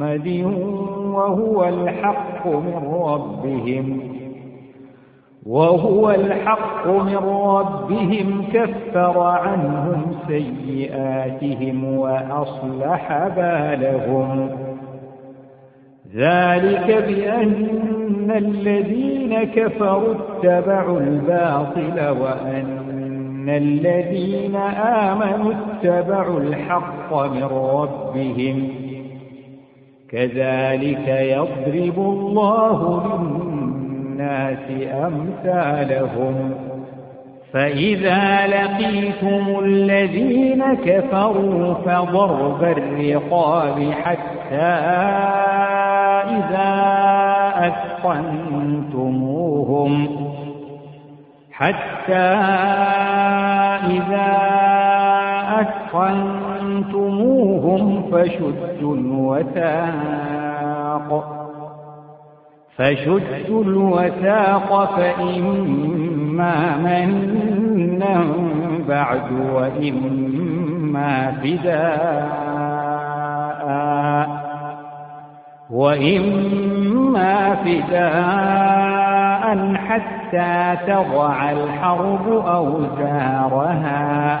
محمد وهو الحق من ربهم وهو الحق من ربهم كفر عنهم سيئاتهم وأصلح بالهم ذلك بأن الذين كفروا اتبعوا الباطل وأن الذين آمنوا اتبعوا الحق من ربهم كذلك يضرب الله للناس أمثالهم فإذا لقيتم الذين كفروا فضرب الرقاب حتى إذا أثقنتموهم حتى إذا أثخنتموهم فشدوا الوثاق فشدوا الوثاق فإما منا بعد وإما فداء وإما فداء حتى تضع الحرب أوزارها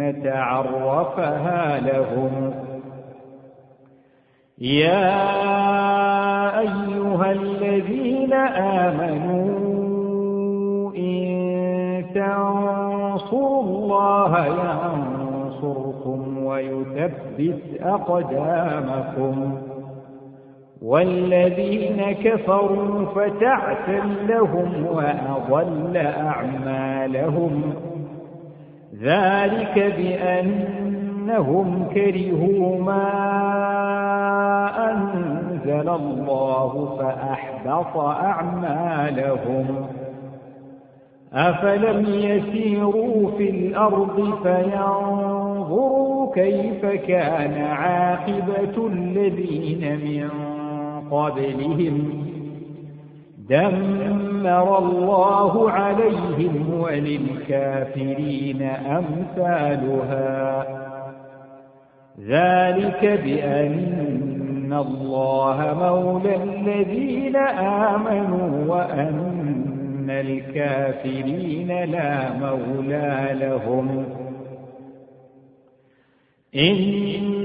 نتعرفها لهم يا أيها الذين آمنوا إن تنصروا الله ينصركم ويثبت أقدامكم والذين كفروا فتعتم لهم وأضل أعمالهم ذلك بأنهم كرهوا ما أنزل الله فأحبط أعمالهم أفلم يسيروا في الأرض فينظروا كيف كان عاقبة الذين من قبلهم دمر الله عليهم وللكافرين أمثالها ذلك بأن الله مولى الذين آمنوا وأن الكافرين لا مولى لهم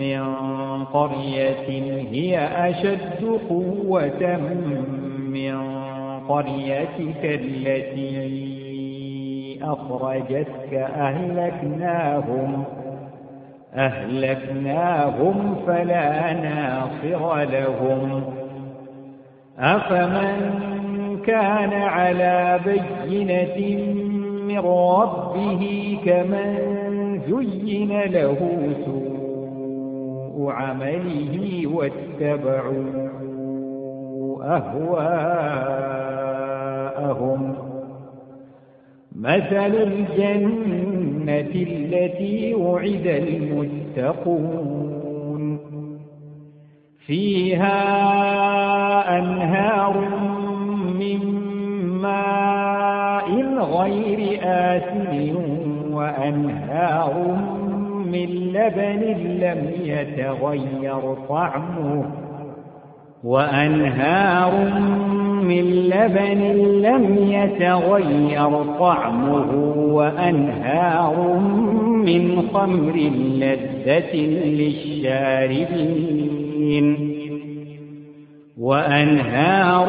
من قرية هي أشد قوة من قريتك التي أخرجتك أهلكناهم أهلكناهم فلا ناصر لهم أفمن كان على بينة من ربه كمن زين له سوء عمله واتبعوا أهواءهم مثل الجنة التي وعد المتقون فيها أنهار من ماء غير آسن وأنهار لبن لم يتغير طعمه وأنهار من لبن لم يتغير طعمه وأنهار من خمر لذة للشاربين وأنهار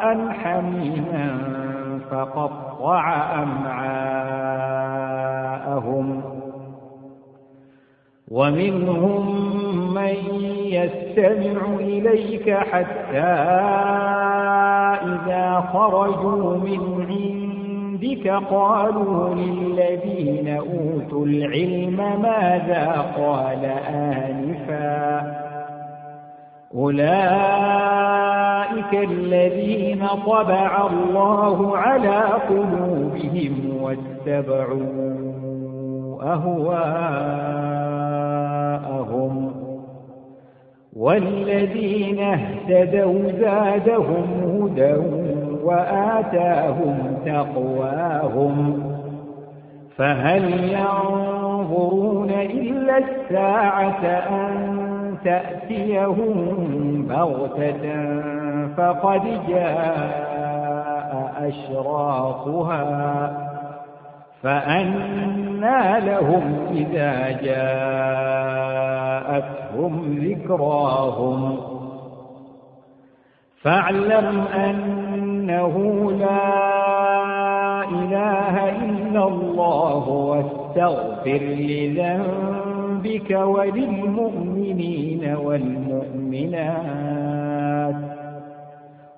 حميما فقطع أمعاءهم ومنهم من يستمع إليك حتى إذا خرجوا من عندك قالوا للذين أوتوا العلم ماذا قال آنفا أولئك الذين طبع الله على قلوبهم واتبعوا أهواءهم والذين اهتدوا زادهم هدى وآتاهم تقواهم فهل ينظرون إلا الساعة أن تأتيهم بغتة فقد جاء أشراقها فأنا لهم إذا جاءتهم ذكراهم فاعلم أنه لا إله إلا الله واستغفر لذنبك وللمؤمنين والمؤمنات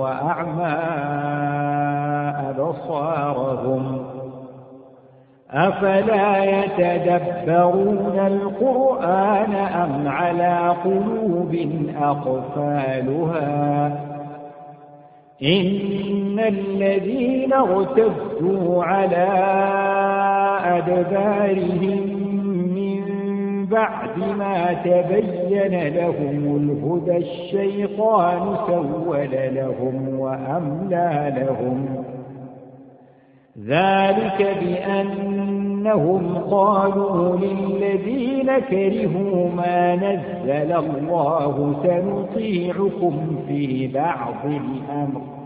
وأعمى أبصارهم أفلا يتدبرون القرآن أم على قلوب أقفالها إن الذين ارتدوا على أدبارهم بما تبين لهم الهدى الشيطان سول لهم وأملى لهم ذلك بأنهم قالوا للذين كرهوا ما نزل الله سنطيعكم في بعض الأمر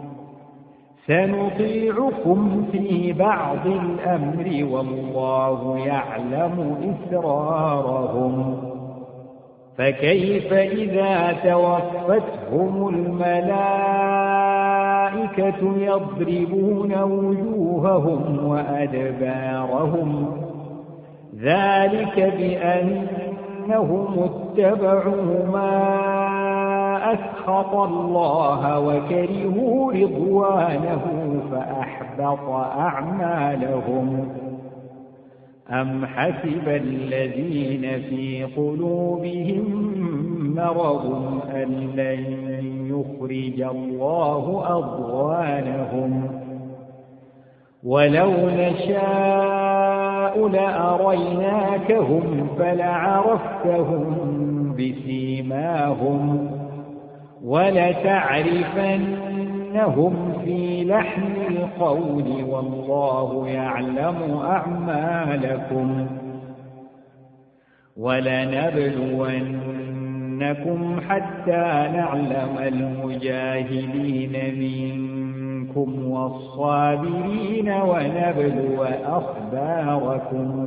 سنطيعكم في بعض الأمر والله يعلم إسرارهم فكيف إذا توفتهم الملائكة يضربون وجوههم وأدبارهم ذلك بأنهم اتبعوا ما أسخط الله وكرهوا رضوانه فأحبط أعمالهم أم حسب الذين في قلوبهم مرض أن لن يخرج الله أضوانهم ولو نشاء لأريناكهم فلعرفتهم بسيماهم ولتعرفنهم في لحن القول والله يعلم أعمالكم ولنبلونكم حتى نعلم المجاهدين منكم والصابرين ونبلو أخباركم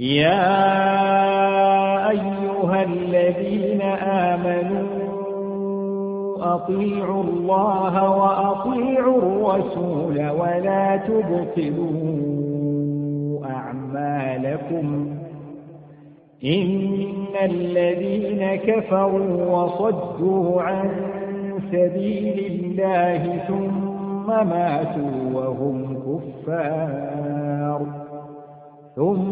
يا أيها الذين آمنوا أطيعوا الله وأطيعوا الرسول ولا تبطلوا أعمالكم إن الذين كفروا وصدوا عن سبيل الله ثم ماتوا وهم كفار ثم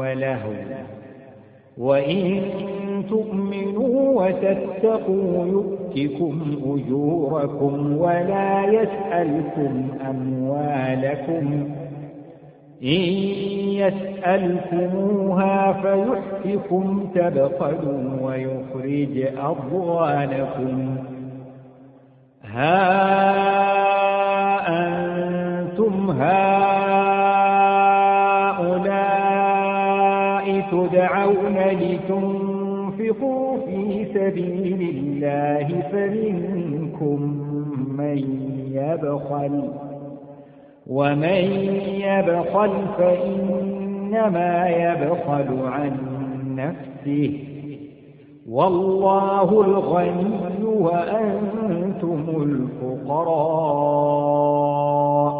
وله وإن تؤمنوا وتتقوا يؤتكم أجوركم ولا يسألكم أموالكم إن يسألكموها فيحفكم تبخل ويخرج أضوانكم هَٰذَا أنفقوا في سبيل الله فمنكم من يبخل ومن يبخل فإنما يبخل عن نفسه والله الغني وأنتم الفقراء